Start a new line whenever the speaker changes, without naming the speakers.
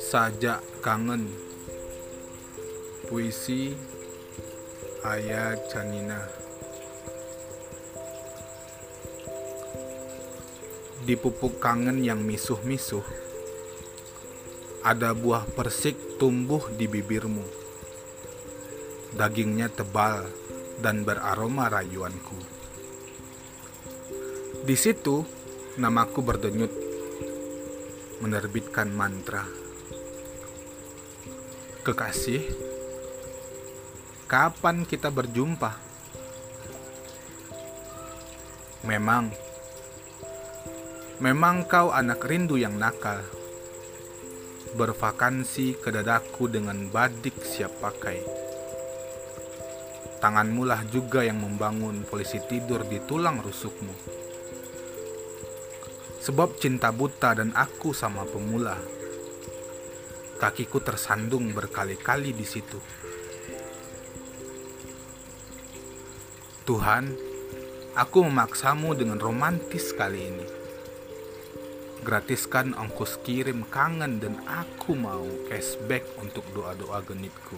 Sajak kangen. Puisi Ayah Janina. Di pupuk kangen yang misuh-misuh Ada buah persik tumbuh di bibirmu. Dagingnya tebal dan beraroma rayuanku Di situ namaku berdenyut Menerbitkan mantra Kekasih, kapan kita berjumpa? Memang, memang kau anak rindu yang nakal. Bervakansi ke dadaku dengan badik siap pakai. Tanganmu lah juga yang membangun polisi tidur di tulang rusukmu. Sebab cinta buta dan aku sama pemula Kakiku tersandung berkali-kali di situ. Tuhan, aku memaksamu dengan romantis kali ini. Gratiskan ongkos kirim kangen dan aku mau cashback untuk doa-doa genitku.